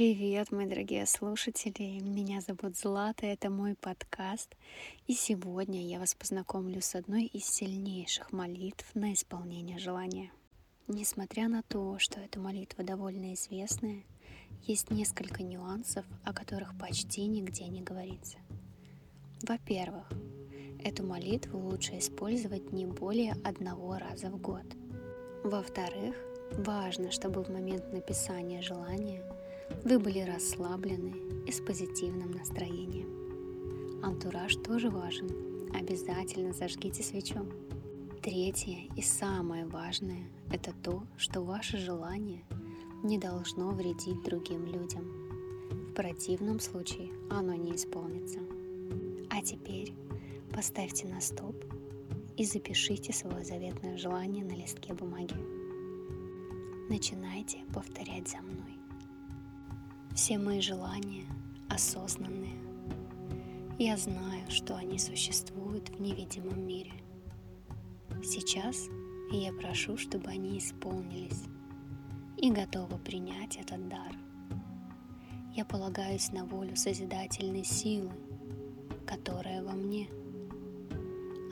Привет, мои дорогие слушатели! Меня зовут Злата, это мой подкаст. И сегодня я вас познакомлю с одной из сильнейших молитв на исполнение желания. Несмотря на то, что эта молитва довольно известная, есть несколько нюансов, о которых почти нигде не говорится. Во-первых, эту молитву лучше использовать не более одного раза в год. Во-вторых, важно, чтобы в момент написания желания – вы были расслаблены и с позитивным настроением. Антураж тоже важен. Обязательно зажгите свечу. Третье и самое важное – это то, что ваше желание не должно вредить другим людям. В противном случае оно не исполнится. А теперь поставьте на стоп и запишите свое заветное желание на листке бумаги. Начинайте повторять за мной. Все мои желания осознанные. Я знаю, что они существуют в невидимом мире. Сейчас я прошу, чтобы они исполнились и готова принять этот дар. Я полагаюсь на волю созидательной силы, которая во мне.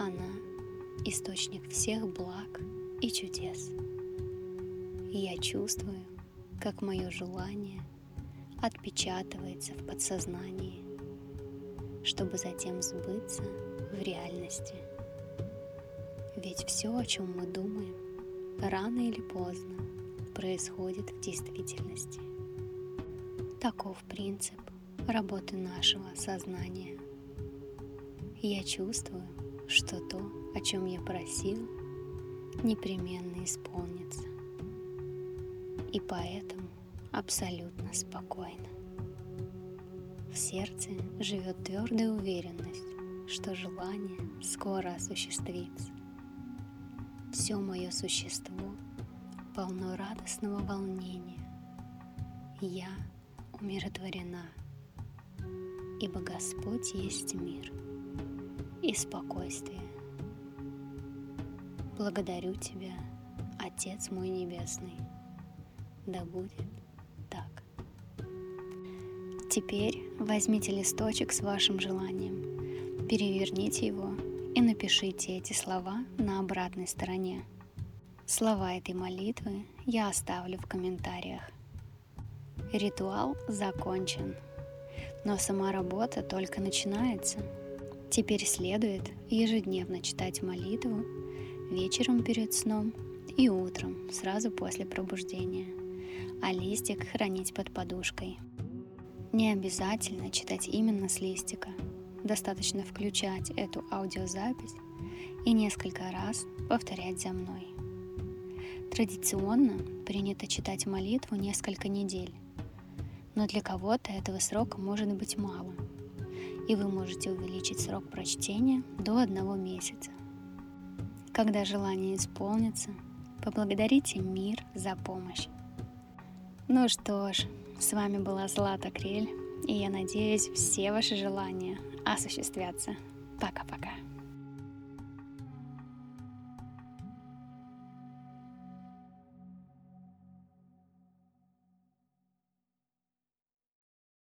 Она – источник всех благ и чудес. Я чувствую, как мое желание – отпечатывается в подсознании, чтобы затем сбыться в реальности. Ведь все, о чем мы думаем, рано или поздно происходит в действительности. Таков принцип работы нашего сознания. Я чувствую, что то, о чем я просил, непременно исполнится. И поэтому абсолютно спокойно. В сердце живет твердая уверенность, что желание скоро осуществится. Все мое существо полно радостного волнения. Я умиротворена, ибо Господь есть мир и спокойствие. Благодарю Тебя, Отец мой Небесный, да будет Теперь возьмите листочек с вашим желанием, переверните его и напишите эти слова на обратной стороне. Слова этой молитвы я оставлю в комментариях. Ритуал закончен, но сама работа только начинается. Теперь следует ежедневно читать молитву вечером перед сном и утром, сразу после пробуждения, а листик хранить под подушкой – не обязательно читать именно с листика. Достаточно включать эту аудиозапись и несколько раз повторять за мной. Традиционно принято читать молитву несколько недель, но для кого-то этого срока может быть мало, и вы можете увеличить срок прочтения до одного месяца. Когда желание исполнится, поблагодарите мир за помощь. Ну что ж, с вами была Злата Крель, и я надеюсь, все ваши желания осуществятся. Пока-пока.